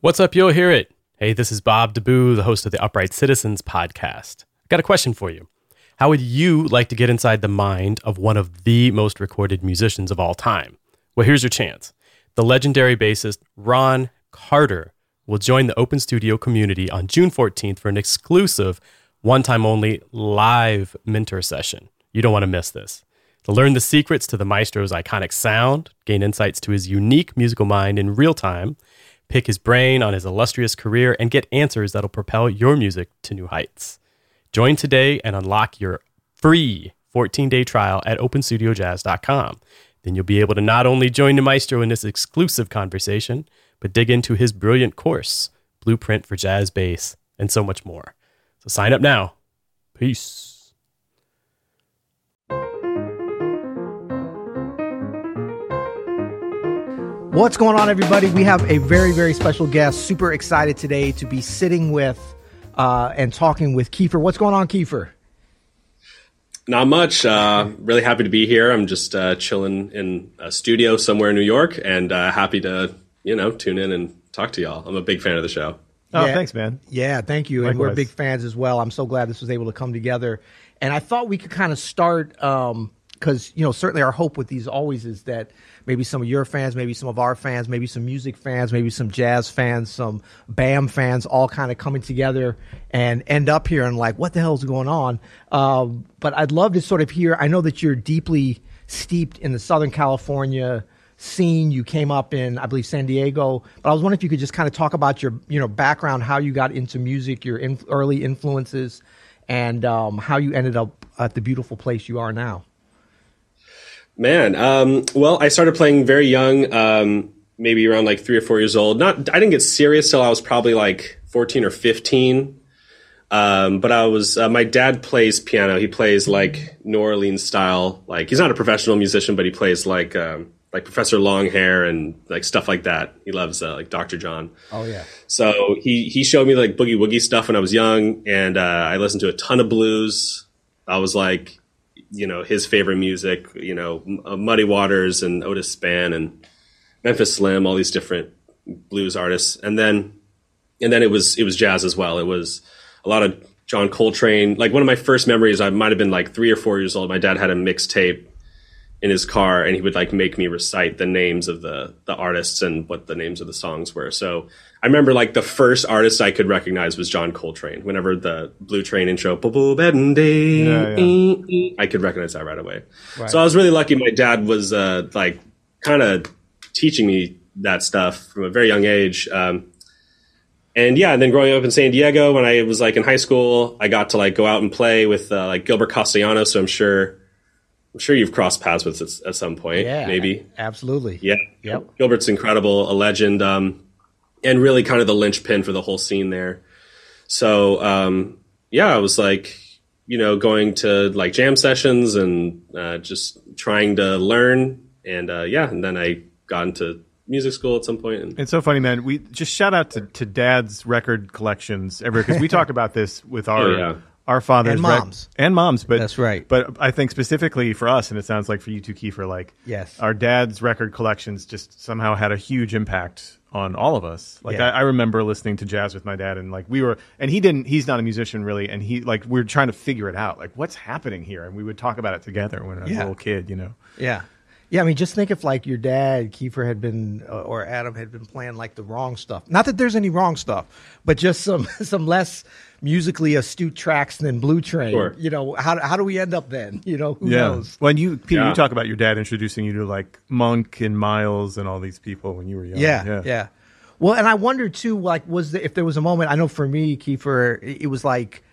What's up? You'll hear it. Hey, this is Bob DeBoo, the host of the Upright Citizens podcast. I've got a question for you. How would you like to get inside the mind of one of the most recorded musicians of all time? Well, here's your chance. The legendary bassist Ron Carter will join the Open Studio community on June 14th for an exclusive, one time only live mentor session. You don't want to miss this. To learn the secrets to the maestro's iconic sound, gain insights to his unique musical mind in real time, pick his brain on his illustrious career, and get answers that'll propel your music to new heights. Join today and unlock your free 14 day trial at openstudiojazz.com. Then you'll be able to not only join the maestro in this exclusive conversation, but dig into his brilliant course, Blueprint for Jazz Bass, and so much more. So sign up now. Peace. What's going on, everybody? We have a very, very special guest. Super excited today to be sitting with uh, and talking with Kiefer. What's going on, Kiefer? Not much. Uh, really happy to be here. I'm just uh, chilling in a studio somewhere in New York, and uh, happy to you know tune in and talk to y'all. I'm a big fan of the show. Oh, Yeah. thanks, man. Yeah, thank you. And we're big fans as well. I'm so glad this was able to come together. And I thought we could kind of start because, you know, certainly our hope with these always is that maybe some of your fans, maybe some of our fans, maybe some music fans, maybe some jazz fans, some BAM fans, all kind of coming together and end up here and like, what the hell's going on? Um, but I'd love to sort of hear. I know that you're deeply steeped in the Southern California scene. You came up in, I believe, San Diego. But I was wondering if you could just kind of talk about your, you know, background, how you got into music, your early influences, and um, how you ended up at the beautiful place you are now. Man, um, well, I started playing very young, um, maybe around like three or four years old. Not, I didn't get serious till I was probably like 14 or 15. Um, but I was, uh, my dad plays piano. He plays like New Orleans style. Like he's not a professional musician, but he plays like, um, like Professor Longhair and like stuff like that. He loves uh, like Dr. John. Oh yeah. So he he showed me like boogie woogie stuff when I was young, and uh, I listened to a ton of blues. I was like, you know, his favorite music, you know, uh, Muddy Waters and Otis Spann and Memphis Slim, all these different blues artists, and then and then it was it was jazz as well. It was a lot of John Coltrane. Like one of my first memories, I might have been like three or four years old. My dad had a mixtape in his car and he would like make me recite the names of the the artists and what the names of the songs were. So I remember like the first artist I could recognize was John Coltrane. Whenever the Blue Train intro, "Bo bo Yeah, yeah. ee, ee, I could recognize that right away. So I was really lucky. My dad was uh, like kind of teaching me that stuff from a very young age. Um, and yeah, and then growing up in San Diego, when I was like in high school, I got to like go out and play with uh, like Gilbert Castellanos. So I'm sure, I'm sure you've crossed paths with at, at some point, Yeah. maybe. Absolutely. Yeah, Yep. Gilbert's incredible, a legend, um, and really kind of the linchpin for the whole scene there. So um, yeah, I was like, you know, going to like jam sessions and uh, just trying to learn, and uh, yeah, and then I got into music school at some point. And, It's so funny, man. We just shout out to, to Dad's record collections everywhere because we talk about this with our Oh, yeah. Our fathers And moms. and moms. But That's right. But I think specifically for us, and it sounds like for you too, Kiefer, like Yes. our dad's record collections just somehow had a huge impact on all of us. Like Yeah. I, I remember listening to jazz with my dad, and like we were, and he didn't. He's not a musician really, and he like we were trying to figure it out, like what's happening here, and we would talk about it together when I was Yeah. a little kid, you know. Yeah. Yeah, I mean, just think if like your dad, Kiefer, had been uh, or Adam had been playing like the wrong stuff. Not that there's any wrong stuff, but just some some less musically astute tracks than Blue Train. Sure. You know, how how do we end up then? You know, who Yeah. knows? When you Peter, Yeah. you talk about your dad introducing you to like Monk and Miles and all these people when you were young. Yeah, yeah. Well, and I wonder too, like, was the, if there was a moment? I know for me, Kiefer, it, it was like,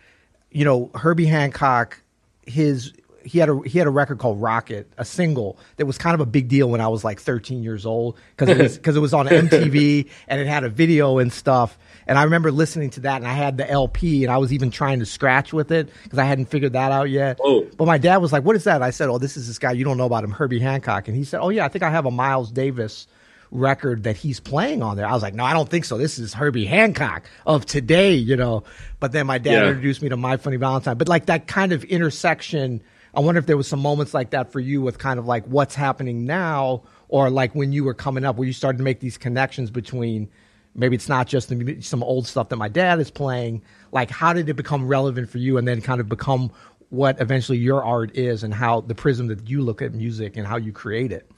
you know, Herbie Hancock, his he had a he had a record called Rockit, a single that was kind of a big deal when I was like 13 years old because it was because it was on MTV and it had a video and stuff. And I remember listening to that, and I had the LP, and I was even trying to scratch with it because I hadn't figured that out yet. Oh. But my dad was like, "What is that?" I said, "Oh, this is this guy you don't know about him, Herbie Hancock." And he said, "Oh yeah, I think I have a Miles Davis record that he's playing on there." I was like, "No, I don't think so. This is Herbie Hancock of today, you know." But then my dad Yeah. introduced me to My Funny Valentine. But like that kind of intersection, I wonder if there was some moments like that for you with kind of like what's happening now, or like when you were coming up, where you started to make these connections between maybe it's not just the, some old stuff that my dad is playing. Like, how did it become relevant for you, and then kind of become what eventually your art is, and how the prism that you look at music and how you create it?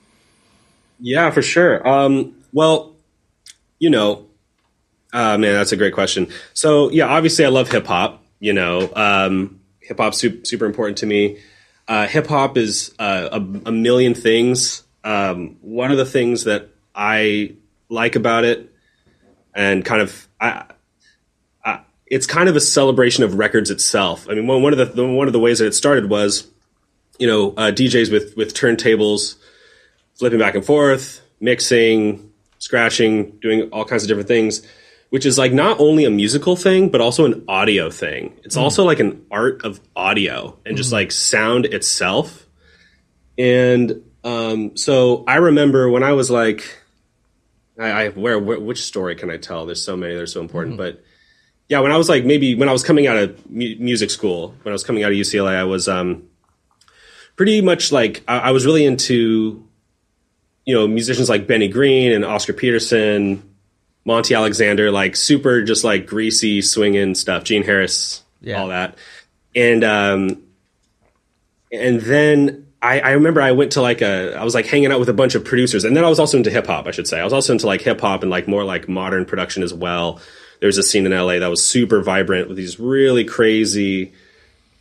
Yeah, for sure. Um, well, you know, uh, man, that's a great question. So, yeah, obviously, I love hip hop. You know, um, hip hop's super, super important to me. Uh, hip hop is uh, a, a million things. Um, one of the things that I like about it, and kind of, I, I, it's kind of a celebration of records itself. I mean, one, one of the one of the ways that it started was, you know, uh, DJs with with turntables flipping back and forth, mixing, scratching, doing all kinds of different things, which is like not only a musical thing, but also an audio thing. It's also like an art of audio and just like sound itself. And um, so I remember when I was like, I, I where, where which story can I tell? There's so many. They're so important, but yeah, when I was like maybe when I was coming out of mu- music school, when I was coming out of UCLA, I was um, pretty much like I, I was really into you know musicians like Benny Green and Oscar Peterson, Monty Alexander, like super just like greasy swinging stuff. Gene Harris, Yeah. all that, and um, and then I, I remember I went to like a I was like hanging out with a bunch of producers, and then I was also into hip hop. I should say I was also into like hip hop and like more like modern production as well. There was a scene in LA that was super vibrant with these really crazy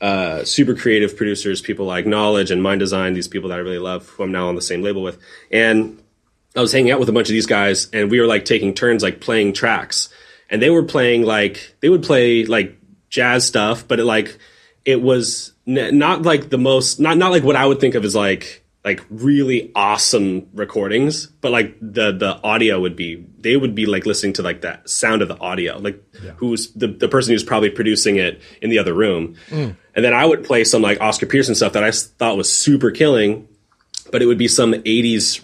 uh, super creative producers, people like Knxwledge and Mndsgn, these people that I really love, who I'm now on the same label with. And I was hanging out with a bunch of these guys, and we were like taking turns, like playing tracks. And they were playing like they would play like jazz stuff, but it like it was n- not like the most not not like what I would think of as like like really awesome recordings, but like the the audio would be they would be like listening to like that sound of the audio, like who's the the person who's probably producing it in the other room, mm. and then I would play some like Oscar Peterson stuff that I thought was super killing, but it would be some '80s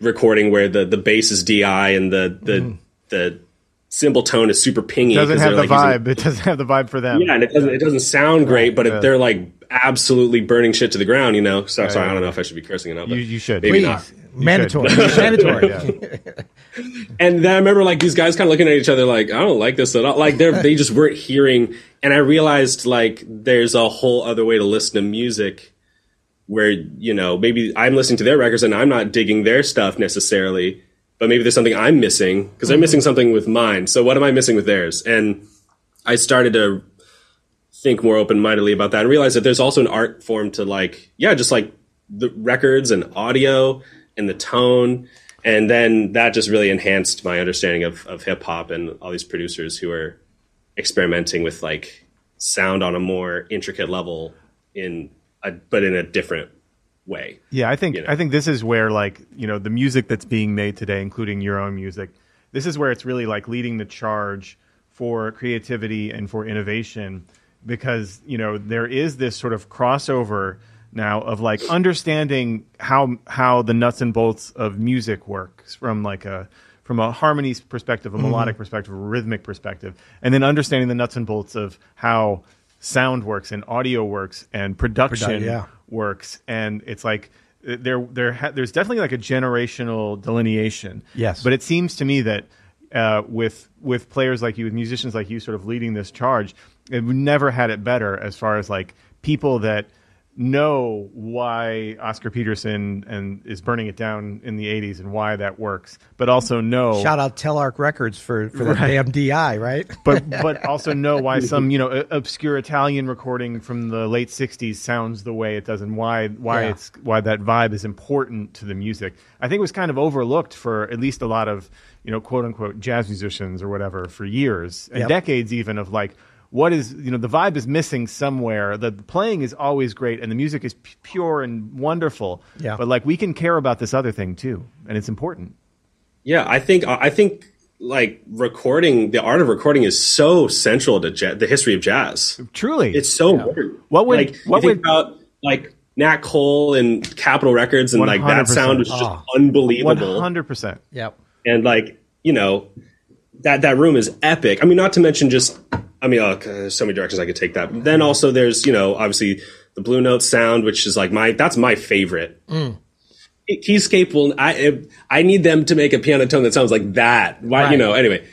recording where the the bass is DI and the the mm. the cymbal tone is super pingy. Doesn't have the they're, like, using- vibe. It doesn't have the vibe for them. yeah, and it doesn't it doesn't sound great, but yeah. if they're like absolutely burning shit to the ground, you know. So, sorry, yeah. I don't know if I should be cursing enough. You, you should. maybe Please, not. mandatory, mandatory. Yeah. And then I remember like these guys kind of looking at each other like, I don't like this at all. Like they are they just weren't hearing. And I realized like there's a whole other way to listen to music where, you know, maybe I'm listening to their records and I'm not digging their stuff necessarily, but maybe there's something I'm missing because they're mm-hmm. missing something with mine. So what am I missing with theirs? And I started to think more open-mindedly about that and realize that there's also an art form to like, yeah, just like the records and audio and the tone. And then that just really enhanced my understanding of, of hip hop and all these producers who are experimenting with like sound on a more intricate level in but in a different way. Yeah, I think you know. I think this is where like you know the music that's being made today, including your own music, this is where it's really like leading the charge for creativity and for innovation, because you know there is this sort of crossover now of like understanding how how the nuts and bolts of music works from like a from a harmony perspective, a mm-hmm. melodic perspective, a rhythmic perspective, and then understanding the nuts and bolts of how sound works and audio works and production yeah. works, and it's like there there ha- there's definitely like a generational delineation. Yes. but it seems to me that uh, with with players like you, with musicians like you, sort of leading this charge, it, we never had it better as far as like people that know why Oscar Peterson and is burning it down in the 80s and why that works, but also know Shout out Telarc Records for for that damn DI, right? but but also know why some you know obscure Italian recording from the late '60s sounds the way it does, and why why Yeah. it's why that vibe is important to the music. I think it was kind of overlooked for at least a lot of you know quote unquote jazz musicians or whatever for years and Yep. decades even of like. What is you know the vibe is missing somewhere. The playing is always great and the music is p- pure and wonderful. Yeah. But like we can care about this other thing too, and it's important. Yeah, I think I think like recording the art of recording is so central to ja- the history of jazz. Truly, It's so important. What would- like what you think would- about like Nat Cole and Capitol Records and like that sound was just Ah. unbelievable. one hundred percent. Yep. and like you know that that room is epic i mean not to mention just i mean uh, so many directions i could take that then also there's you know obviously the blue note sound which is like my that's my favorite Keyscape will. I I need them to make a piano tone that sounds like that. Why Right. you know? Anyway,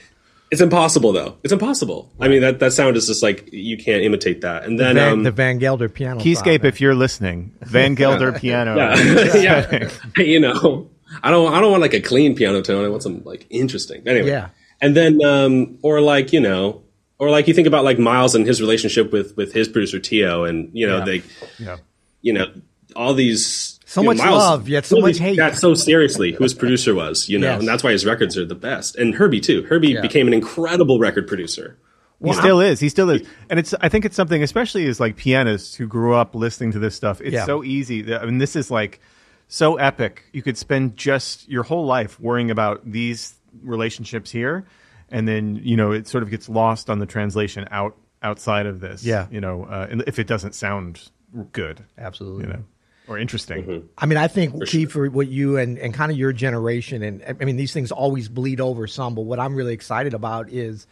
it's impossible though. It's impossible. I mean that that sound is just like you can't imitate that. And then Van, um, the Van Gelder piano. Keyscape, sound. if you're listening, Van Gelder piano. yeah, you know, I don't I don't want like a clean piano tone. I want something like interesting. Anyway, Yeah. And then um or like you know. Or like you think about like Miles and his relationship with with his producer Teo, and you know Yeah. they, Yeah. you know all these So you know, much love, yet so much hate. Got so seriously who his producer was, you know, Yes. and that's why his records are the best. And Herbie too. Herbie Yeah. became an incredible record producer. He still is. He still is. And it's I think it's something especially as like pianists who grew up listening to this stuff. It's Yeah. so easy. I mean this is like so epic. You could spend just your whole life worrying about these relationships here and then, you know, it sort of gets lost on the translation out outside of this. Yeah. You know, uh, if it doesn't sound good, Absolutely. you know, or interesting. I mean, I think key for what you and, and kind of your generation, and I mean, these things always bleed over some, but what I'm really excited about is,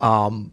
um,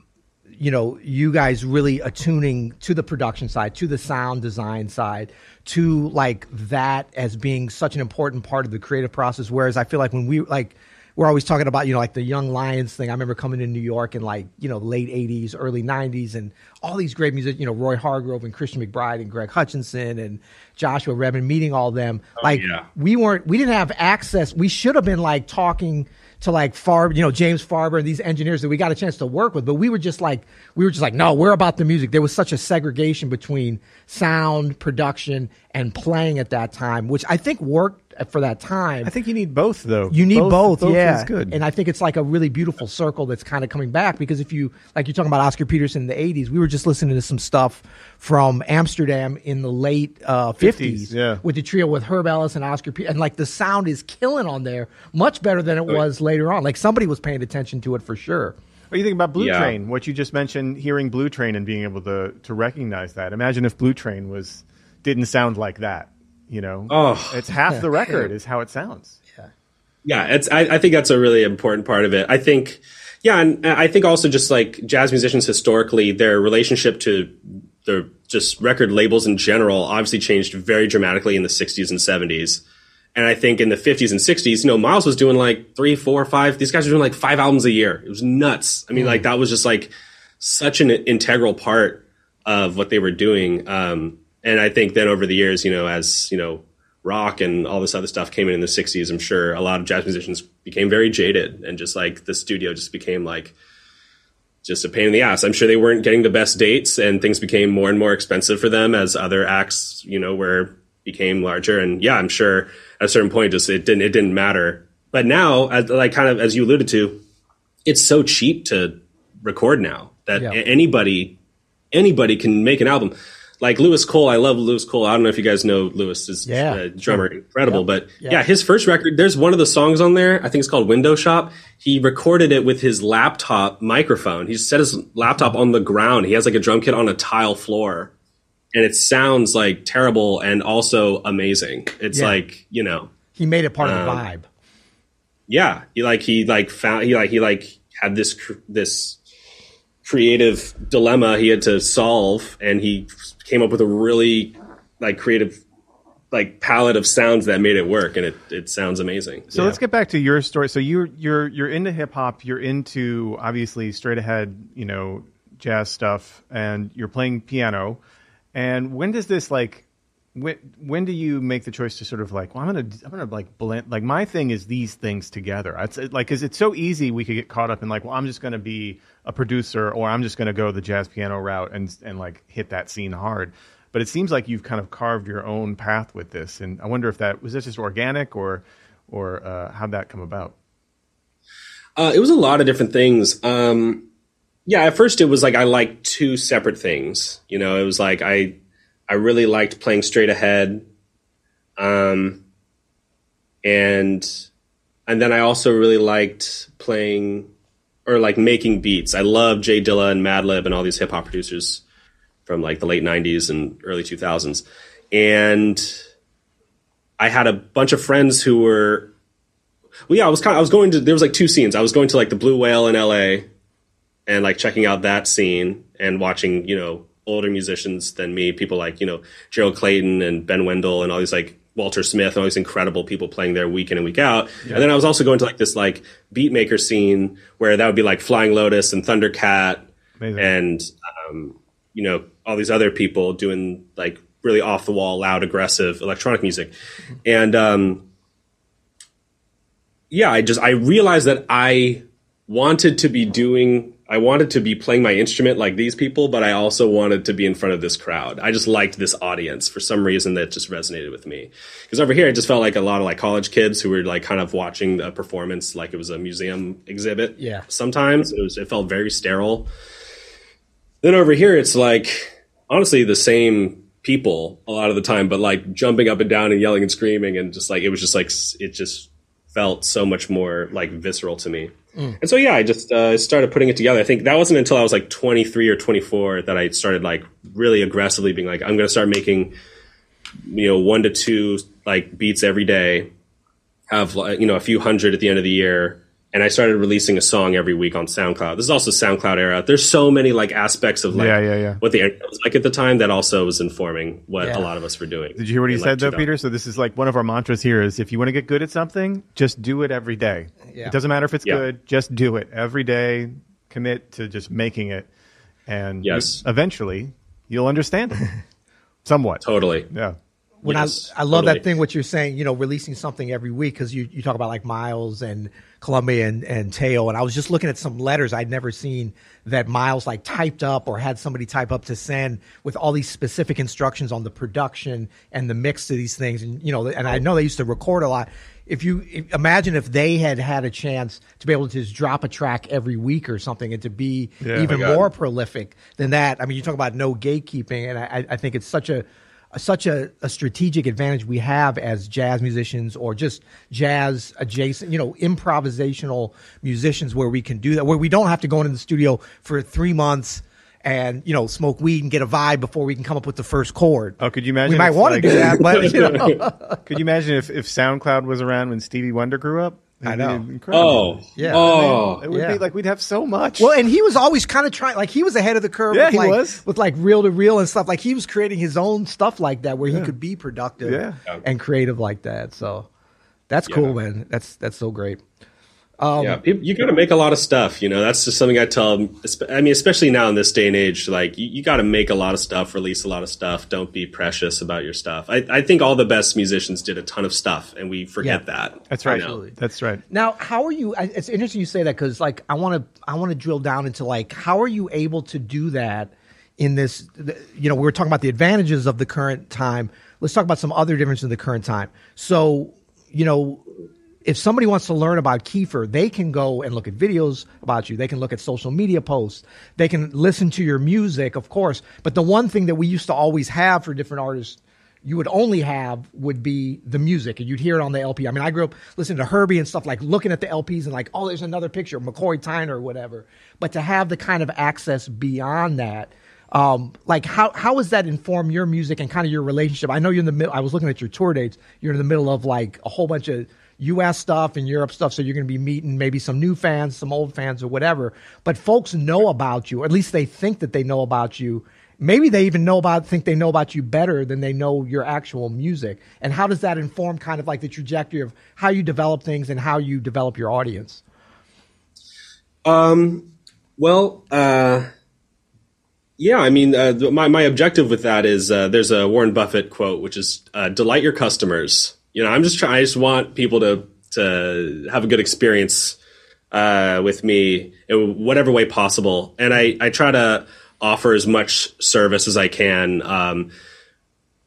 you know, you guys really attuning to the production side, to the sound design side, to like that as being such an important part of the creative process. Whereas I feel like when we like, we're always talking about, you know, like the Young Lions thing. I remember coming to New York in like, you know, late 80s, early 90s, and all these great music, you know, Roy Hargrove and Christian McBride and Greg Hutchinson and Joshua Redman, meeting all them. Oh, like, yeah. we weren't, we didn't have access. We should have been like talking to like Farber, you know, James Farber and these engineers that we got a chance to work with, but we were just like, we were just like, no, we're about the music. There was such a segregation between sound, production, and playing at that time, which I think worked for that time. I think you need both though. You need both, yeah. is good. And I think it's like a really beautiful circle that's kind of coming back because if you like you're talking about Oscar Peterson in the 80s, we were just listening to some stuff from Amsterdam in the late uh, 50s, yeah. with the trio with Herb Ellis and Oscar Peterson. And like the sound is killing on there, much better than it was later on. Like somebody was paying attention to it for sure. What do you think about Blue Yeah. Train? What you just mentioned, hearing Blue Train and being able to to recognize that. Imagine if Blue Train was didn't sound like that. You know, Oh. it's half the record is how it sounds. Yeah, yeah. it's. I, I think that's a really important part of it. I think, yeah, and I think also just like jazz musicians historically, their relationship to their just record labels in general obviously changed very dramatically in the '60s and '70s. And I think in the 50s and 60s, you know, Miles was doing like three, four, five. These guys were doing like five albums a year. It was nuts. I mean, like that was just like such an integral part of what they were doing. Um, and I think then over the years, you know, as you know, rock and all this other stuff came in in the 60s, I'm sure a lot of jazz musicians became very jaded and just like the studio just became like just a pain in the ass. I'm sure they weren't getting the best dates and things became more and more expensive for them as other acts, you know, were became larger. And yeah, I'm sure at a certain point just it didn't it didn't matter. But now, as, like kind of as you alluded to, it's so cheap to record now that Yeah. anybody anybody can make an album. Like Lewis Cole, I love Lewis Cole. I don't know if you guys know Lewis is Yeah. uh, drummer, incredible. But Yeah. yeah, his first record, there's one of the songs on there. I think it's called Window Shop. He recorded it with his laptop microphone. He set his laptop on the ground. He has like a drum kit on a tile floor, and it sounds like terrible and also amazing. It's Yeah. like you know, He made it part of the Um, vibe. yeah he like he like found he like he like had this cr- this creative dilemma he had to solve and he came up with a really like creative like palette of sounds that made it work and it it sounds amazing So let's get back to your story. So you're you're you're into hip hop. You're into obviously straight ahead, you know, jazz stuff, and you're playing piano. And when does this like? When when do you make the choice to sort of like? Well, I'm gonna I'm gonna like blend. Like my thing is these things together. It's it- like because it's so easy we could get caught up in like, well, I'm just gonna be a producer, or I'm just gonna go the jazz piano route and and like hit that scene hard. But it seems like you've kind of carved your own path with this, and I wonder if that was this just organic or or uh, how'd that come about? Uh, it was a lot of different things. Um, yeah, at first it was like I liked two separate things. You know, it was like I I really liked playing straight ahead, um, and and then I also really liked playing or like making beats. I love J Dilla and Madlib and all these hip hop producers from like the late '90s and early 2000s, and I had a bunch of friends who were well, yeah, I was kind of, I was going to, there was like two scenes. I was going to like the Blue Whale in LA and like checking out that scene and watching, you know, older musicians than me, people like, you know, Gerald Clayton and Ben Wendel and all these like Walter Smith, and all these incredible people playing there week in and week out. And then I was also going to like this like beat maker scene where that would be like Flying Lotus and Thundercat Amazing. and um, you know all these other people doing like really off the wall, loud, aggressive electronic music, and um, yeah, I just I realized that I wanted to be doing. I wanted to be playing my instrument like these people, but I also wanted to be in front of this crowd. I just liked this audience for some reason that just resonated with me. Because over here, I just felt like a lot of like college kids who were like kind of watching a performance like it was a museum exhibit. Yeah. Sometimes it was it felt very sterile. Then over here, it's like honestly the same people a lot of the time, but like jumping up and down and yelling and screaming and just like it was just like it just felt so much more like visceral to me. And so yeah, I just uh, started putting it together. I think that wasn't until I was like 23 or 24 that I started like really aggressively being like I'm going to start making you know one to two like beats every day, have you know a few hundred at the end of the year. And I started releasing a song every week on SoundCloud. This is also SoundCloud era. There's so many like aspects of like Yeah, yeah, yeah. what the internet was like at the time that also was informing what Yeah. a lot of us were doing. Did you hear what he in, said like, though, Peter? So this is like one of our mantras here is if you want to get good at something, just do it every day. Yeah. It doesn't matter if it's Yeah. good, just do it every day. Commit to just making it, and Yes. eventually you'll understand it somewhat. Totally. Yeah. When Yes, I I love totally. that thing what you're saying, you know, releasing something every week because you, you talk about like Miles and Columbia and, and Teo. And I was just looking at some letters I'd never seen that Miles like typed up or had somebody type up to send with all these specific instructions on the production and the mix of these things. And, you know, and I know they used to record a lot. If you if, imagine if they had had a chance to be able to just drop a track every week or something and to be Yeah. even more prolific than that. I mean, you talk about no gatekeeping, and I, I think it's such a such a, a strategic advantage we have as jazz musicians or just jazz adjacent, you know, improvisational musicians where we can do that, where we don't have to go into the studio for three months and you know smoke weed and get a vibe before we can come up with the first chord. Oh, could you imagine We might want like- to do that, but you know, Could you imagine if, if SoundCloud was around when Stevie Wonder grew up? I know. Incredible. Oh, Yeah. Oh, It would Yeah. be like we'd have so much. Well, and he was always kind of trying, like he was ahead of the curve. Yeah, with he like, was. with like reel to reel and stuff. Like he was creating his own stuff like that, where he could be productive Yeah. and creative like that. So that's Yeah. cool, man. That's that's so great. Um, yeah, people, you got to make a lot of stuff. You know, that's just something I tell. espe- I mean, especially now in this day and age, like you, you got to make a lot of stuff, release a lot of stuff. Don't be precious about your stuff. I, I think all the best musicians did a ton of stuff, and we forget Yeah. that. That's right. you know? That's right. Now, how are you? It's interesting you say that because, like, I want to, I want to drill down into like, how are you able to do that in this? You know, we were talking about the advantages of the current time. Let's talk about some other differences in the current time. So, you know, if somebody wants to learn about Kiefer, they can go and look at videos about you. They can look at social media posts. They can listen to your music, of course. But the one thing that we used to always have for different artists you would only have would be the music and you'd hear it on the LP. I mean, I grew up listening to Herbie and stuff like looking at the LPs and like, oh, there's another picture, McCoy Tyner or whatever. But to have the kind of access beyond that, um, like how how does that inform your music and kind of your relationship? I know you're in the middle. I was looking at your tour dates. You're in the middle of like a whole bunch of U.S. stuff and Europe stuff, so you're going to be meeting maybe some new fans, some old fans, or whatever. But folks know about you, or at least they think that they know about you maybe they even know about think they know about you better than they know your actual music and how does that inform kind of like the trajectory of how you develop things and how you develop your audience Um. Well, uh, yeah, I mean, uh, my my objective with that is uh, there's a Warren Buffett quote, which is uh, "delight your customers." You know, I'm just trying. I just want people to to have a good experience uh, with me in whatever way possible, and I I try to offer as much service as I can. Um,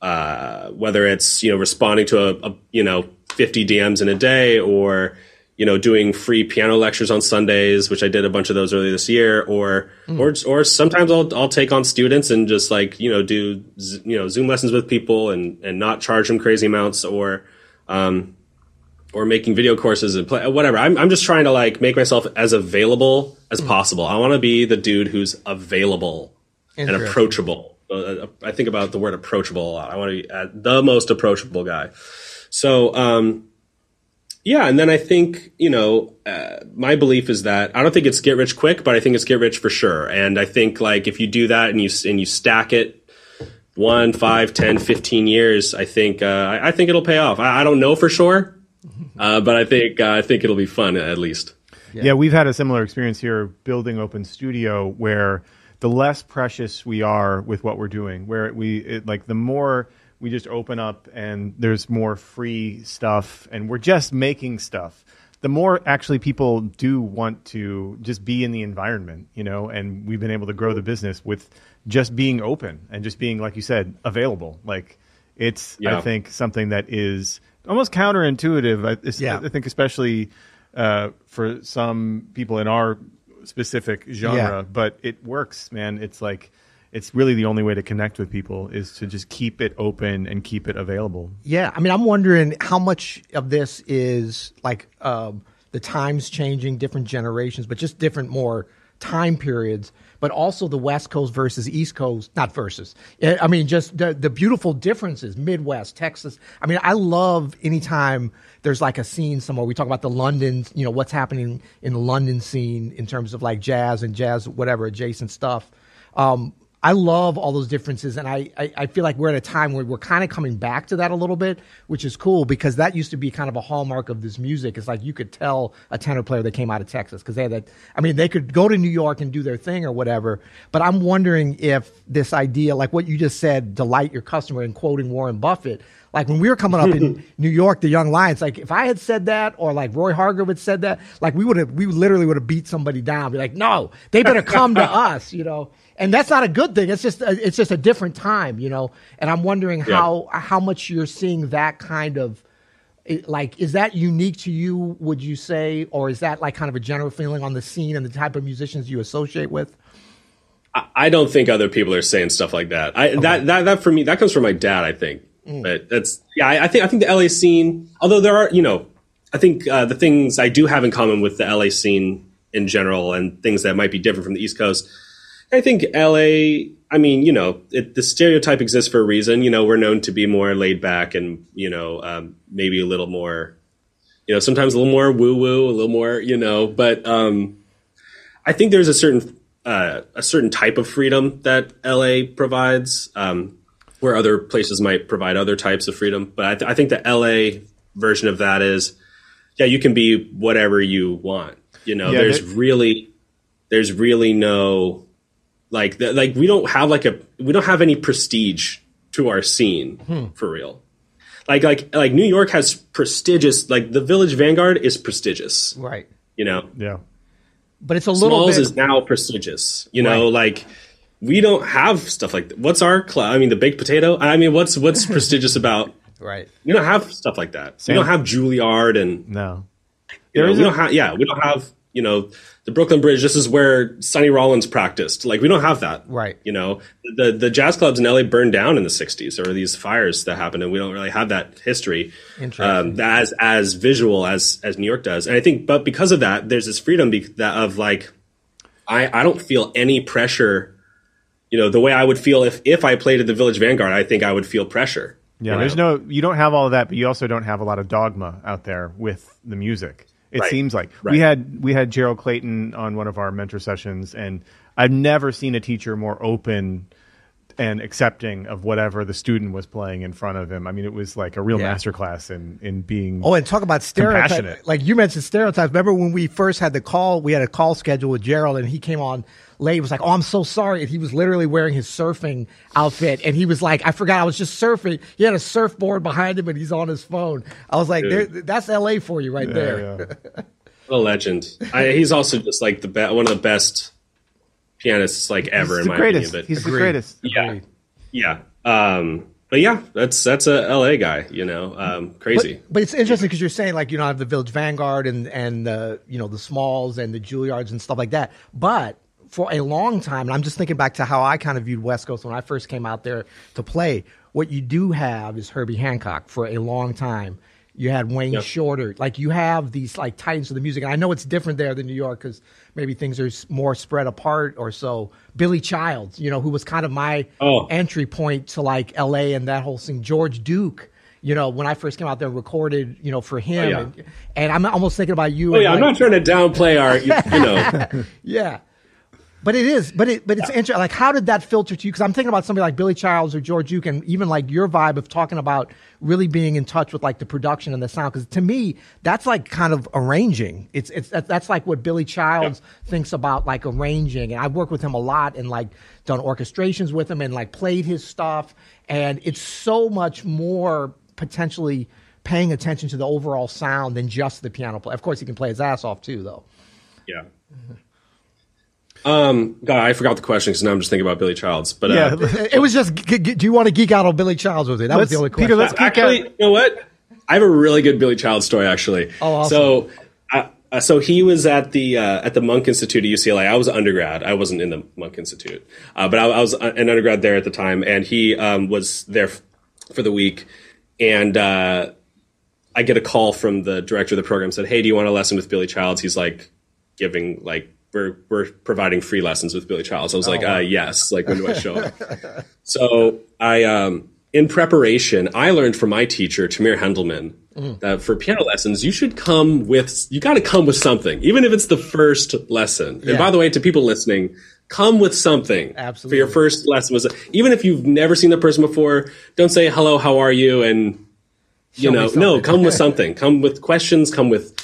uh, whether it's you know responding to a, a you know 50 DMs in a day or you know doing free piano lectures on Sundays, which I did a bunch of those earlier this year, or or or sometimes I'll I'll take on students and just like you know do you know Zoom lessons with people and and not charge them crazy amounts or um or making video courses and play whatever. I'm I'm just trying to like make myself as available as possible. I want to be the dude who's available and approachable. Uh, I think about the word approachable a lot. I want to be uh, the most approachable guy. So, um, yeah, and then I think you know uh, my belief is that I don't think it's get rich quick, but I think it's get rich for sure. And I think like if you do that and you and you stack it one, five, 10, 15 years, I think uh, I, I think it'll pay off. I, I don't know for sure, uh, but I think uh, I think it'll be fun at least. Yeah. yeah, we've had a similar experience here building Open Studio where the less precious we are with what we're doing, where we it, like the more we just open up and there's more free stuff and we're just making stuff the more actually people do want to just be in the environment, you know, and we've been able to grow the business with just being open and just being, like you said, available. Like it's, yeah. I think, something that is almost counterintuitive. I, yeah. I think, especially uh, for some people in our specific genre, yeah. but it works, man. It's like, it's really the only way to connect with people is to just keep it open and keep it available. Yeah, I mean, I'm wondering how much of this is like um, the times changing, different generations, but just different more time periods, but also the West Coast versus East Coast, not versus. I mean, just the the beautiful differences, Midwest, Texas. I mean, I love anytime there's like a scene somewhere. We talk about the London, you know, what's happening in the London scene in terms of like jazz and jazz, whatever adjacent stuff. Um, I love all those differences, and I, I, I, feel like we're at a time where we're kind of coming back to that a little bit, which is cool because that used to be kind of a hallmark of this music. It's like you could tell a tenor player that came out of Texas because they had that. I mean, they could go to New York and do their thing or whatever. But I'm wondering if this idea, like what you just said, delight your customer and quoting Warren Buffett. Like when we were coming up in New York, the Young Lions, like if I had said that or like Roy Hargrove had said that, like we would have, we literally would have beat somebody down. Be like, no, they better come to us, you know and that's not a good thing. It's just a, it's just a different time, you know. And I'm wondering yeah. how how much you're seeing that kind of like is that unique to you? Would you say, or is that like kind of a general feeling on the scene and the type of musicians you associate with? I don't think other people are saying stuff like that. I, okay. that that that for me that comes from my dad. I think, mm. but that's yeah. I, I, think I think the LA scene. Although there are you know, I think uh, the things I do have in common with the LA scene in general and things that might be different from the East Coast I think LA, I mean, you know, it, the stereotype exists for a reason. You know, we're known to be more laid back and, you know, um, maybe a little more, you know, sometimes a little more woo woo, a little more, you know, but um, I think there's a certain, uh, a certain type of freedom that LA provides um, where other places might provide other types of freedom. But I, th- I think the LA version of that is, yeah, you can be whatever you want. You know, yeah, there's really, there's really no, like the, like we don't have like a we don't have any prestige to our scene hmm. for real. Like like like New York has prestigious like the Village Vanguard is prestigious. Right. You know. Yeah. But it's a little Smalls bit... is now prestigious. You know, right. like we don't have stuff like that. What's our cl- I mean the baked potato? I mean what's what's prestigious about Right. We don't have stuff like that. Sam. We don't have Juilliard and No. You know, we don't have yeah, we don't have, you know, the Brooklyn Bridge, this is where Sonny Rollins practiced. Like we don't have that. Right. You know, the the jazz clubs in LA burned down in the 60s. There were these fires that happened and we don't really have that history um, as as visual as as New York does. And I think but because of that, there's this freedom be- that of like I I don't feel any pressure you know, the way I would feel if if I played at the Village Vanguard, I think I would feel pressure. Yeah, there's no you don't have all of that, but you also don't have a lot of dogma out there with the music. It right. seems like right. we had we had Gerald Clayton on one of our mentor sessions, and I've never seen a teacher more open and accepting of whatever the student was playing in front of him. I mean, it was like a real yeah. masterclass in in being. Oh, and talk about stereotypes. Like you mentioned stereotypes. Remember when we first had the call? We had a call schedule with Gerald, and he came on late. He was like, "Oh, I'm so sorry." And he was literally wearing his surfing outfit, and he was like, "I forgot I was just surfing." He had a surfboard behind him, and he's on his phone. I was like, "That's L.A. for you, right yeah, there." Yeah. a legend. I, he's also just like the be- one of the best pianists like ever he's in my greatest. opinion. But he's the greatest. Yeah, yeah. Um, but yeah, that's that's a LA guy, you know, um, crazy. But, but it's interesting because you're saying like you know have the Village Vanguard and and the you know the Smalls and the Juilliards and stuff like that. But for a long time, and I'm just thinking back to how I kind of viewed West Coast when I first came out there to play. What you do have is Herbie Hancock for a long time. You had Wayne yep. Shorter. Like you have these like titans of the music, and I know it's different there than New York because maybe things are more spread apart or so. Billy Childs, you know, who was kind of my oh. entry point to like L.A. and that whole thing. George Duke, you know, when I first came out there and recorded, you know, for him. Oh, yeah. and, and, I'm almost thinking about you. Oh yeah, like, I'm not trying to downplay our, you, you know. yeah. But it is, but it, but it's interesting. Like, how did that filter to you? Because I'm thinking about somebody like Billy Childs or George Duke, and even like your vibe of talking about really being in touch with like the production and the sound. Because to me, that's like kind of arranging. It's it's that's like what Billy Childs thinks about like arranging. And I've worked with him a lot and like done orchestrations with him and like played his stuff. And it's so much more potentially paying attention to the overall sound than just the piano play. Of course, he can play his ass off too, though. Yeah. Mm-hmm. Um, God, I forgot the question because now I'm just thinking about Billy Childs. But Yeah, uh, It was just, g- g- do you want to geek out on Billy Childs with it? That was Let's- the only question. Peter, let's geek actually, out. you know what? I have a really good Billy Childs story actually. Oh, awesome. So, I, uh, so he was at the uh, at the Monk Institute at UCLA. I was an undergrad. I wasn't in the Monk Institute, uh, but I, I was an undergrad there at the time, and he um, was there f- for the week. And uh, I get a call from the director of the program. Said, "Hey, do you want a lesson with Billy Childs?" He's like giving like we're we're providing free lessons with Billy Childs. I was like, uh, "Yes." Like, when do I show up? So I, um, in preparation, I learned from my teacher, Tamir Hendelman, that for piano lessons, you should come with, you got to come with something, even if it's the first lesson. Yeah. And by the way, to people listening, come with something Absolutely. for your first lesson. Was even if you've never seen the person before, don't say hello, how are you, and you Show know, no, come with something. Come with questions. Come with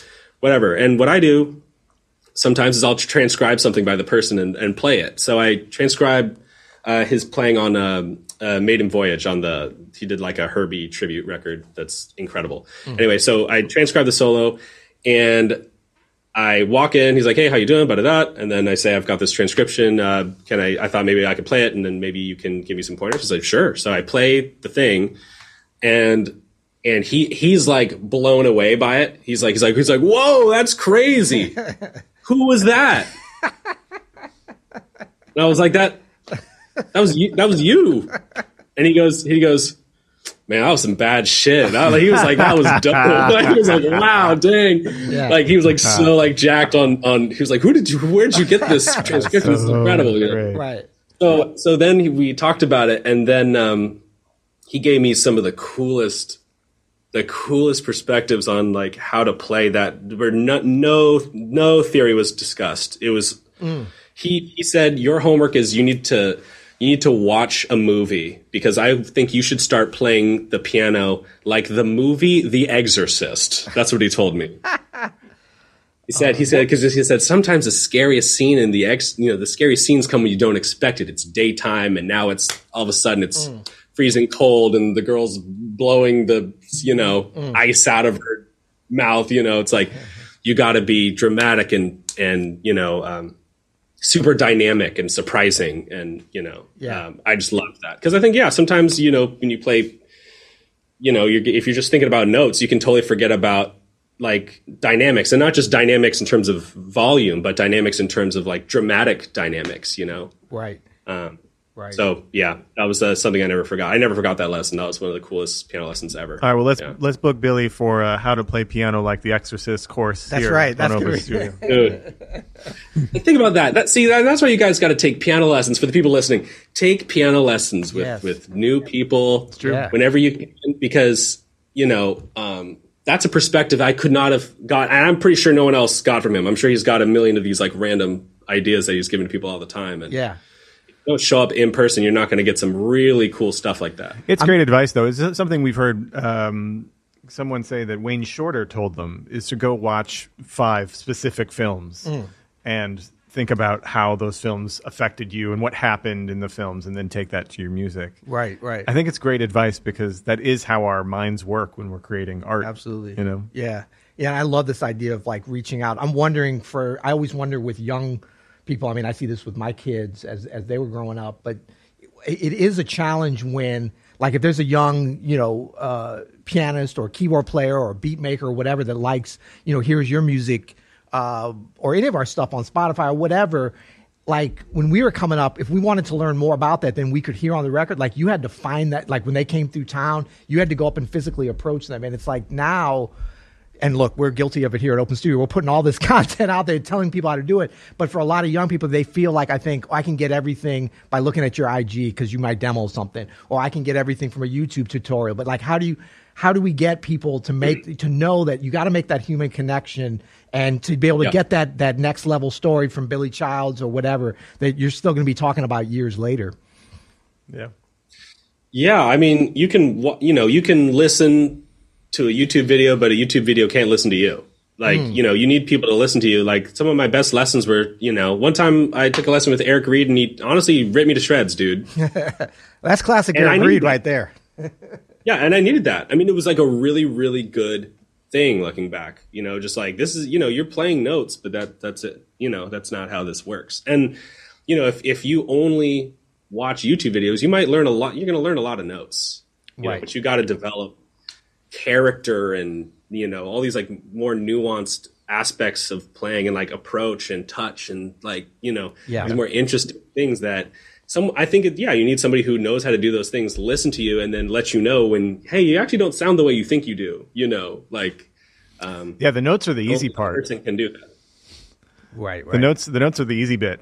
whatever. And what I do sometimes is I'll transcribe something by the person and, and play it. So I transcribe uh, his playing on um, uh, Maiden Voyage on the he did like a Herbie tribute record that's incredible. Anyway, so I transcribe the solo and I walk in. He's like, "Hey, how you doing?" Da. And then I say, "I've got this transcription. Uh, can I?" I thought maybe I could play it, and then maybe you can give me some pointers. He's like, "Sure." So I play the thing, and and he he's like blown away by it. He's like he's like he's like, "Whoa, that's crazy! Who was that?" And I was like, "That that was you. That was you." And he goes he goes. Man, that was some bad shit. I, like, he was like, "That was dope." He was like, "Wow, dang!" Yeah. Like he was like so like jacked on on. He was like, "Who did you? Where did you get this transcription? This is So incredible." you know? great. Right. So so then he, we talked about it, and then um, he gave me some of the coolest, the coolest perspectives on like how to play that. Where no no no theory was discussed. It was mm. he he said your homework is you need to you need to watch a movie because I think you should start playing the piano like the movie The Exorcist. That's what he told me. He said, he uh, said, because he said sometimes the scariest scene in the ex, you know, the scariest scenes come when you don't expect it. It's daytime, and now it's all of a sudden it's mm. freezing cold, and the girl's blowing the, you know, ice out of her mouth. You know, it's like you got to be dramatic and and you know, um, super dynamic and surprising, and you know, Yeah. um, I just love that because I think yeah, sometimes you know when you play you know, you're, if you're just thinking about notes, you can totally forget about like dynamics and not just dynamics in terms of volume, but dynamics in terms of like dramatic dynamics, you know? Right. Um, Right. so yeah, that was uh, something I never forgot. I never forgot that lesson. That was one of the coolest piano lessons ever. All right, well let's Yeah. let's book Billy for uh, how to play piano like the Exorcist course. That's here right, that's Open gonna be- Studio. Think about that. That see, that, that's why you guys got to take piano lessons for the people listening. Take piano lessons with Yes. with new people true. Yeah. whenever you can, because you know um, that's a perspective I could not have got, and I'm pretty sure no one else got from him. I'm sure he's got a million of these like random ideas that he's giving to people all the time, and Yeah. Don't show up in person, you're not going to get some really cool stuff like that. It's great advice, though. It's something we've heard um, someone say that Wayne Shorter told them is to go watch five specific films Mm. and think about how those films affected you and what happened in the films, and then take that to your music. Right. Right. I think it's great advice because that is how our minds work when we're creating art. Absolutely. You know. Yeah. Yeah. And I love this idea of like reaching out. I'm wondering for, I always wonder with young people, I mean, I see this with my kids as, as they were growing up, but it, is a challenge when, like, if there's a young, you know, uh, pianist or keyboard player or beat maker or whatever that likes, you know, here's your music, uh, or any of our stuff on Spotify or whatever. Like when we were coming up, if we wanted to learn more about that than we could hear on the record, like you had to find that. Like when they came through town, you had to go up and physically approach them. And it's like now, and look, we're guilty of it here at Open Studio. We're putting all this content out there, telling people how to do it. But for a lot of young people, they feel like I think oh, I can get everything by looking at your IG because you might demo something, or I can get everything from a YouTube tutorial. But like, how do you, how do we get people to make mm. to know that you got to make that human connection and to be able to Yeah. get that that next level story from Billy Childs or whatever that you're still going to be talking about years later. Yeah. Yeah, I mean, you can you know you can listen to a YouTube video, but a YouTube video can't listen to you. Like hmm. you know, you need people to listen to you. Like some of my best lessons were, you know, one time I took a lesson with Eric Reed, and he honestly ripped me to shreds, dude. That's classic And Eric Reed right there. Yeah, and I needed that. I mean, it was like a really, really good thing looking back. You know, just like this is, you know, you're playing notes, but that that's it. You know, that's not how this works. And you know, if if you only watch YouTube videos, you might learn a lot. You're going to learn a lot of notes, you know, Right. but you got to develop character and you know all these like more nuanced aspects of playing and like approach and touch and like you know Yeah. these more interesting things that some I think it, yeah you need somebody who knows how to do those things listen to you and then let you know when hey you actually don't sound the way you think you do you know like um Yeah, the notes are the easy part. person can do that Right, right. The notes, the notes are the easy bit.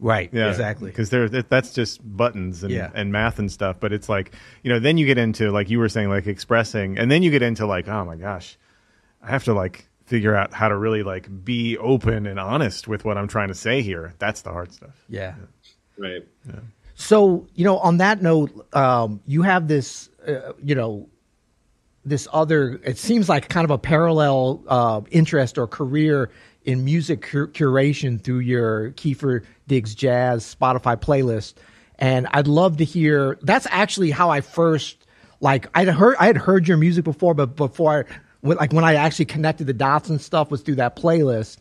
Right, Yeah, exactly. Because they're that's just buttons and, Yeah. and math and stuff. But it's like you know, then you get into like you were saying, like expressing, and then you get into like, oh my gosh, I have to like figure out how to really like be open and honest with what I'm trying to say here. That's the hard stuff. Yeah. right So, you know, on that note, um, you have this, uh, you know, this other, it seems like kind of a parallel uh, interest or career in music cur- curation through your Kiefer Diggs Jazz Spotify playlist. And I'd love to hear, that's actually how I first, like, I'd heard, I had heard your music before, but before I, like when I actually connected the dots and stuff was through that playlist.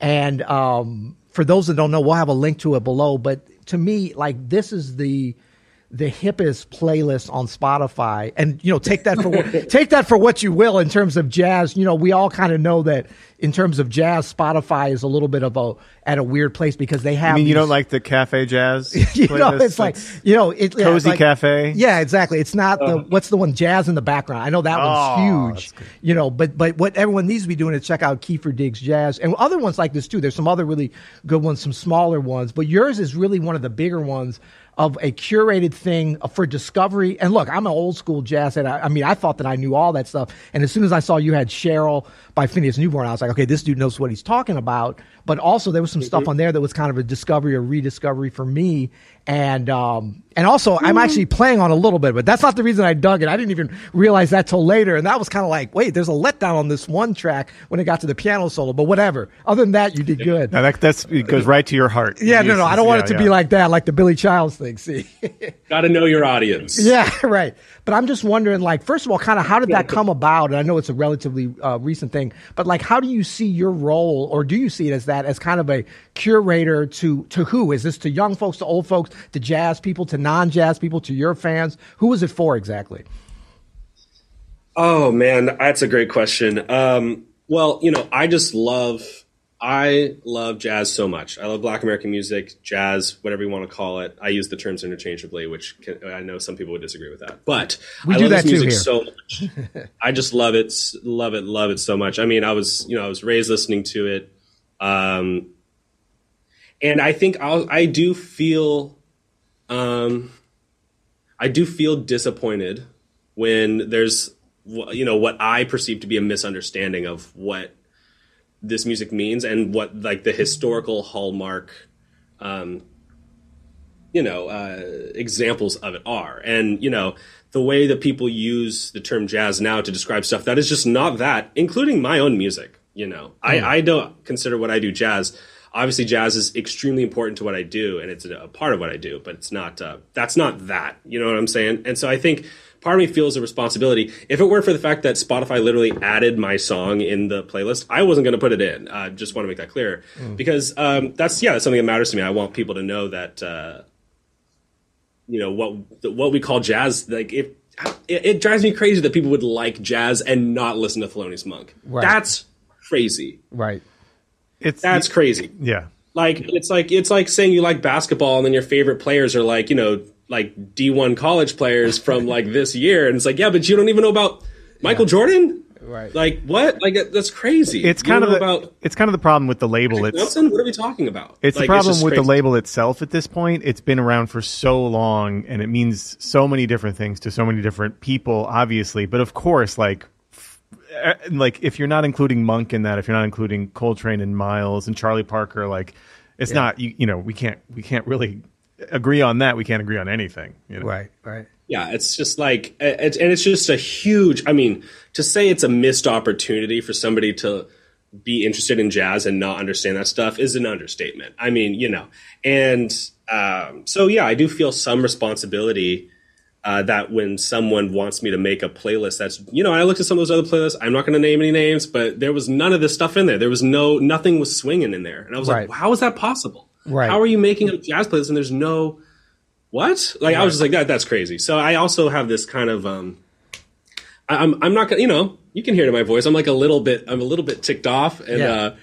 And um, for those that don't know, we'll have a link to it below. But to me, like this is the the hippest playlist on Spotify, and you know, take that for what- take that for what you will in terms of jazz. You know, we all kind of know that in terms of jazz, Spotify is a little bit of a at a weird place because they have. I mean, you don't like the cafe jazz? you know, it's like you know, it, yeah, it's Cozy like- Cafe? Yeah, exactly. It's not the uh-huh. what's the one jazz in the background. I know that Oh, one's huge. You know, but but what everyone needs to be doing is check out Kiefer Diggs Jazz and other ones like this too. There's some other really good ones, some smaller ones, but yours is really one of the bigger ones of a curated thing for discovery. And look, I'm an old school jazz head. I, I mean, I thought that I knew all that stuff. And as soon as I saw you had Cheryl by Phineas Newborn, I was like, okay, this dude knows what he's talking about. But also there was some stuff on there that was kind of a discovery or rediscovery for me. And um, and also I'm actually playing on a little bit, but that's not the reason I dug it. I didn't even realize that till later. And that was kind of like, wait, there's a letdown on this one track when it got to the piano solo. But whatever. Other than that, you did good. No, that that's it goes right to your heart. Yeah, no, no, I don't want it to Yeah, be like that, like the Billy Childs thing. See, got to know your audience yeah, right. But I'm just wondering, like, first of all, kind of how did that come about? And I know it's a relatively uh, recent thing, but like, how do you see your role, or do you see it as that, as kind of a curator to to who? Is this to young folks, to old folks, to jazz people, to non-jazz people, to your fans? Who was it for exactly? Oh man, that's a great question. Um, well, you know, I just love I love jazz so much. I love Black American music, jazz, whatever you want to call it. I use the terms interchangeably, which can, I know some people would disagree with that, but We I do love that music here. so much. I just love it, love it, love it so much. I mean, I was you know I was raised listening to it, um, and I think I'll, I do feel, um, I do feel disappointed when there's you know what I perceive to be a misunderstanding of what this music means and what like the historical hallmark um you know uh examples of it are. And you know the way that people use the term jazz now to describe stuff that is just not that including my own music you know. I i don't consider what i do jazz obviously jazz is extremely important to what i do and it's a, part of what i do but it's not uh, that's not that you know what i'm saying and so i think part of me feels a responsibility if it weren't for the fact that spotify literally added my song in the playlist i wasn't going to put it in i uh, just want to make that clear because um, that's yeah that's something that matters to me i want people to know that uh, you know what what we call jazz like if it, it drives me crazy that people would like jazz and not listen to Thelonious Monk. Right. That's crazy. Right. It's That's crazy. yeah. Like it's like it's like saying you like basketball and then your favorite players are like you know like D one college players from like this year, and it's like yeah, but you don't even know about Michael Jordan. Right. Like what? Like that's crazy. It's kind of the, about it's kind of the problem with the label. It's Johnson. What are we talking about? It's Like, the problem just with the label itself at this point. It's been around for so long and it means so many different things to so many different people, obviously. But of course, like, f- like if you're not including Monk in that, if you're not including Coltrane and Miles and Charlie Parker, like, it's not you, you know we can't we can't really agree on that. We can't agree on anything. You know? Right. Right. Yeah, it's just like, it's, and it's just a huge. I mean, to say it's a missed opportunity for somebody to be interested in jazz and not understand that stuff is an understatement. I mean, you know, and um, so yeah, I do feel some responsibility. Uh, that when someone wants me to make a playlist that's you know i looked at some of those other playlists i'm not going to name any names but there was none of this stuff in there there was no nothing was swinging in there and i was Right. like how is that possible Right. how are you making a jazz playlist and there's no what? Like I was just like that. That's crazy. So I also have this kind of um, I, I'm I'm not gonna you know you can hear it in my voice. I'm like a little bit I'm a little bit ticked off, and Yeah. uh,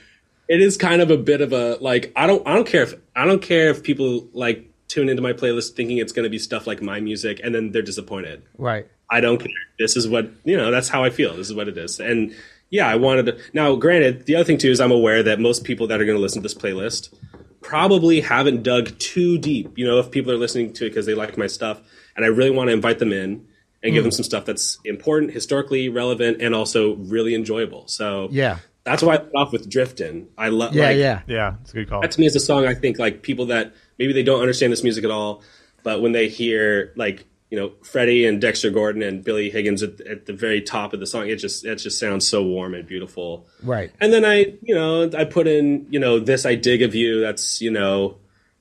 it is kind of a bit of a like I don't I don't care if I don't care if people like tune into my playlist thinking it's gonna be stuff like my music, and then they're disappointed. Right. I don't care. This is what you know. That's how I feel. This is what it is. And yeah, I wanted to. Now, granted, the other thing too is I'm aware that most people that are going to listen to this playlist probably haven't dug too deep. You know, if people are listening to it because they like my stuff, and I really want to invite them in and Hmm. give them some stuff that's important, historically relevant, and also really enjoyable. So Yeah. that's why I got off with Driftin'. I love. Yeah. like, yeah. Yeah, it's a good call. that to me is a song I think like people that maybe they don't understand this music at all, but when they hear like you know Freddie and Dexter Gordon and Billy Higgins at, at the very top of the song, it just it just sounds so warm and beautiful. Right. And then I you know I put in you know this I dig of you. That's you know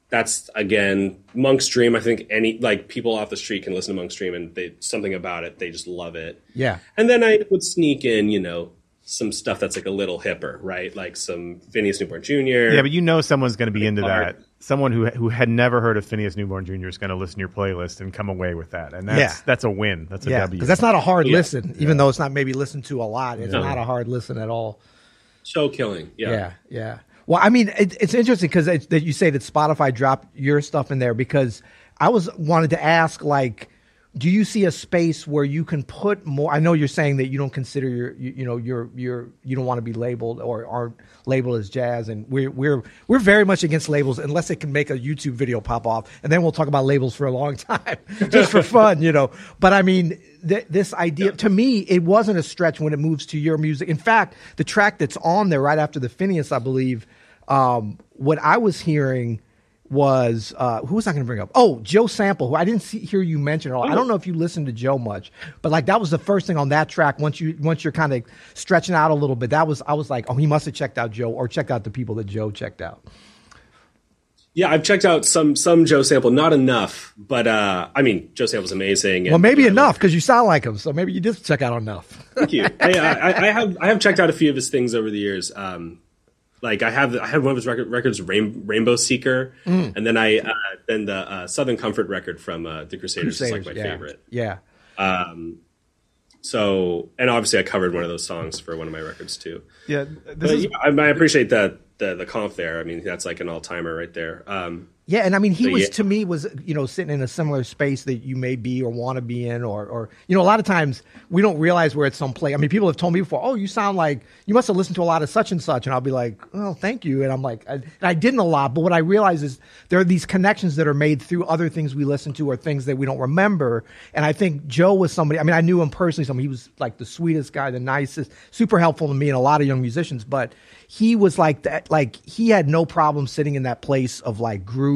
that's again Monk's Dream. I think any like people off the street can listen to Monk's Dream and they something about it they just love it. Yeah. And then I would sneak in you know some stuff that's like a little hipper, right? Like some Phineas Newborn Jr. Yeah, but you know someone's going to be into hard. that. Someone who who had never heard of Phineas Newborn Jr. is going to listen to your playlist and come away with that, and that's Yeah. that's a win. That's a Yeah. W. Because that's not a hard Yeah. listen, even though it's not maybe listened to a lot. It's No. not a hard listen at all. show killing. Yeah. Yeah, yeah. Well, I mean, it, it's interesting because that you say that Spotify dropped your stuff in there because I was wanted to ask, like, do you see a space where you can put more? I know you're saying that you don't consider your, you, you know, your your you don't want to be labeled or aren't labeled as jazz, and we're we're we're very much against labels unless it can make a YouTube video pop off, and then we'll talk about labels for a long time just for fun, you know. But I mean, th- this idea to me, it wasn't a stretch when it moves to your music. In fact, the track that's on there right after the Phineas, I believe, um, what I was hearing was uh, who was I going to bring up? Oh, Joe Sample, who I didn't see, hear you mention at all. I don't know if you listened to Joe much, but like that was the first thing on that track. Once you once you're kind of stretching out a little bit, that was I was like, oh, he must have checked out Joe or checked out the people that Joe checked out. Yeah, I've checked out some some Joe Sample, not enough, but uh, I mean, Joe Sample's amazing. and, Well, maybe you know, enough because you sound like him, so maybe you did check out enough. Thank you. I, I, I have I have checked out a few of his things over the years. Um, like I have I have one of his record, records, Rain, Rainbow Seeker, Mm. and then I uh, then the uh, Southern Comfort record from uh, the Crusaders, is like my yeah. favorite. Yeah. So, and obviously I covered one of those songs for one of my records too. yeah. This But is yeah, I, I appreciate that the the comp there. I mean, that's like an all timer right there. Um, Yeah, and I mean, he So, was yeah. to me was you know sitting in a similar space that you may be or want to be in, or or you know a lot of times we don't realize we're at some place. I mean, people have told me before, oh, you sound like you must have listened to a lot of such and such, and I'll be like, oh, thank you, and I'm like, I, and I didn't a lot, but what I realize is there are these connections that are made through other things we listen to or things that we don't remember, and I think Joe was somebody. I mean, I knew him personally. Somebody he was like the sweetest guy, the nicest, super helpful to me and a lot of young musicians, but he was like that. Like he had no problem sitting in that place of like groove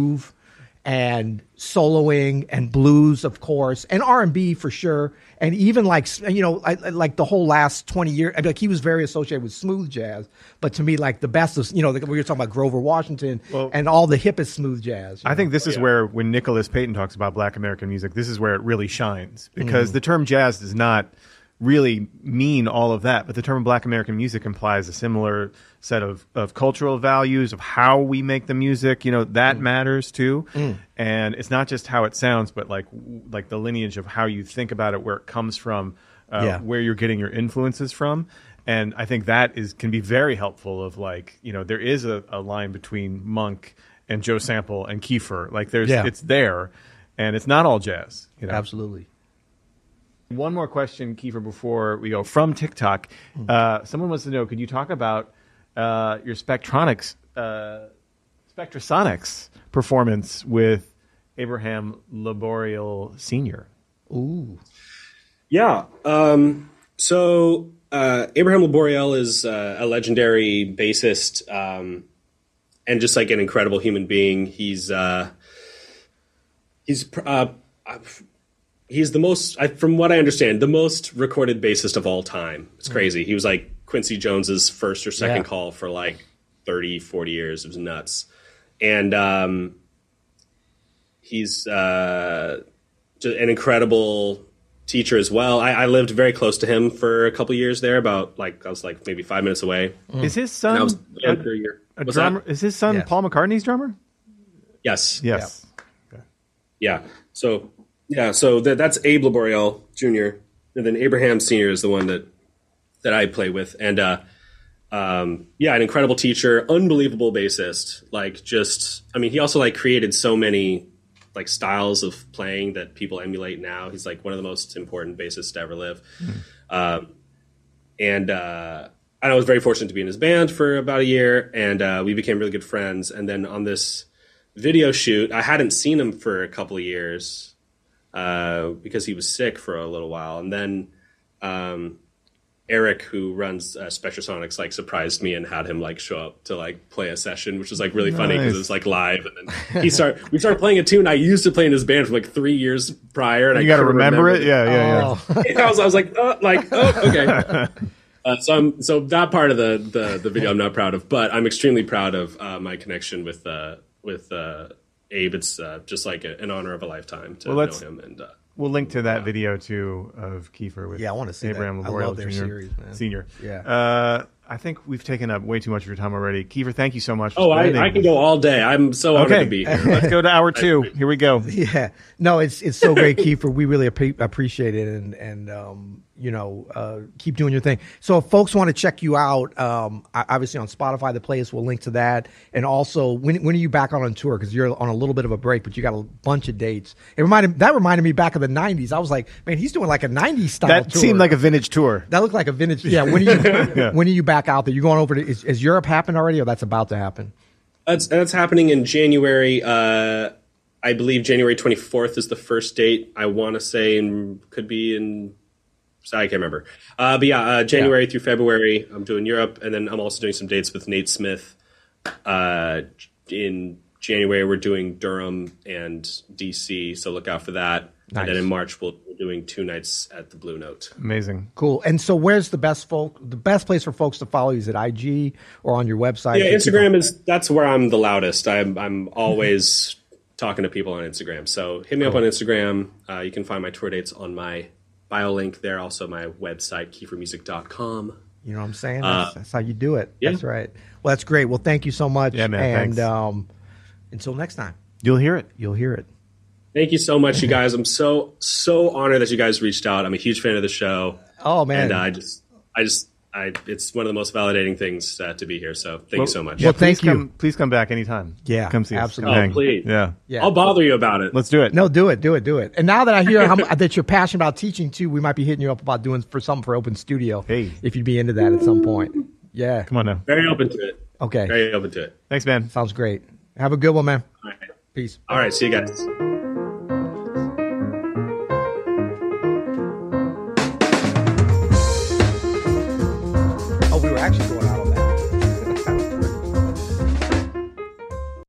and soloing and blues, of course, and R and B for sure, and even like you know, I, I- like the whole last twenty years. Like he was very associated with smooth jazz, but to me, like the best of you know, like we were talking about Grover Washington Well- and all the hippest smooth jazz. I know? think this is where when Nicholas Payton talks about Black American music, this is where it really shines because mm. the term jazz does not really mean all of that, but the term Black American music implies a similar set of, of cultural values of how we make the music. You know that matters too, and it's not just how it sounds, but like like the lineage of how you think about it, where it comes from, uh, Yeah. where you're getting your influences from. And I think that is can be very helpful. Of like you know there is a, a line between Monk and Joe Sample and Kiefer. Like there's Yeah. it's there, and it's not all jazz. You know, absolutely. One more question, Kiefer, before we go from TikTok. Uh, someone wants to know: Could you talk about uh, your Spectronics, uh, Spectrasonics performance with Abraham Laboriel Senior? Ooh. Yeah. Um, so uh, Abraham Laboriel is uh, a legendary bassist um, and just like an incredible human being. He's uh, he's uh, he's the most, I, from what I understand, the most recorded bassist of all time. It's crazy. He was like Quincy Jones's first or second Yeah. call for like 30, 40 years. It was nuts. And um, he's uh, an incredible teacher as well. I, I lived very close to him for a couple years there, about like, I was like maybe five minutes away. Is his And I was son a, a year. a What's drummer? Is his son Yes. Paul McCartney's drummer? Yes. Yes. Yeah. So yeah. So that, that's Abe Laboriel Jr. And then Abraham Senior is the one that that I play with, and uh, um, yeah, an incredible teacher, unbelievable bassist. Like just, I mean, he also like created so many like styles of playing that people emulate now. He's like one of the most important bassists to ever live. Um, and uh, and I was very fortunate to be in his band for about a year, and uh, we became really good friends. And then on this video shoot, I hadn't seen him for a couple of years uh, because he was sick for a little while, and then um, Eric, who runs uh, Spectrasonics, like surprised me and had him like show up to like play a session, which was like really funny because Nice. it was like live. And then he started, we started playing a tune I used to play in his band for like three years prior, and You I got to couldn't remember, it. the- Yeah, yeah, yeah. Oh. I was, I was like, oh, like, oh, okay. Uh, so I'm so that part of the, the the video I'm not proud of, but I'm extremely proud of uh, my connection with uh, with uh, Abe. It's uh, just like a, an honor of a lifetime to Well, know him. And uh, We'll link to that video too of Kiefer with Yeah, I wanna see that. Abraham I love their Jr. series, man. Senior. Yeah. Uh, I think we've taken up way too much of your time already. Kiefer, thank you so much. Oh, I, I can go all day. I'm so honored Okay, to be here. let's go to hour two. Here we go. Yeah, no, it's it's so great, Kiefer. We really appre- appreciate it, and and um, you know, uh, keep doing your thing. So, if folks want to check you out, um, obviously on Spotify, the playlist will link to that, and also when when are you back on on tour? Because you're on a little bit of a break, but you got a bunch of dates. It reminded that reminded me back of the '90s. I was like, man, he's doing like a '90s style. That tour. seemed like a vintage tour. that looked like a vintage. Yeah, when are you when are you back out there? You going over to is, is Europe happened already, or that's about to happen? That's that's happening in January. Uh, I believe January 24th is the first date. I want to say, and could be in. I can't remember. Uh, but yeah, uh, January through February, I'm doing Europe, and then I'm also doing some dates with Nate Smith. Uh, in January, we're doing Durham and DC, so look out for that. Nice. And then in March, we'll, we're doing two nights at the Blue Note. Amazing. Cool. And so, where's the best folk? The best place for folks to follow you is it IG or on your website? Yeah, Instagram is that's where I'm the loudest. I'm I'm always talking to people on Instagram. So hit me up on Instagram. Uh, you can find my tour dates on my bio link there. Also my website kiefermusic.com. You know what I'm saying? That's, that's how you do it. Uh, yeah. That's right. Well, that's great. Well, thank you so much. Yeah, man, And thanks. um, until next time, You'll hear it. you'll hear it. Thank you so much, you guys. I'm so so honored that you guys reached out. I'm a huge fan of the show, Oh man. and uh, I just I just I it's one of the most validating things uh, to be here. So thank you so much. well, thank you. Come, please come back anytime. Yeah, come see us. absolutely. Come. Oh, please. Yeah. Yeah. I'll bother you about it. Let's do it. no, do it, do it, do it. And now that I hear how, that you're passionate about teaching too, we might be hitting you up about doing for something for Open Studio. Hey. if you'd be into that at some point. Yeah. Come on now. Very open to it. Okay. Very open to it. Thanks, man. Sounds great. Have a good one, man. All right. Peace. All right. See you guys.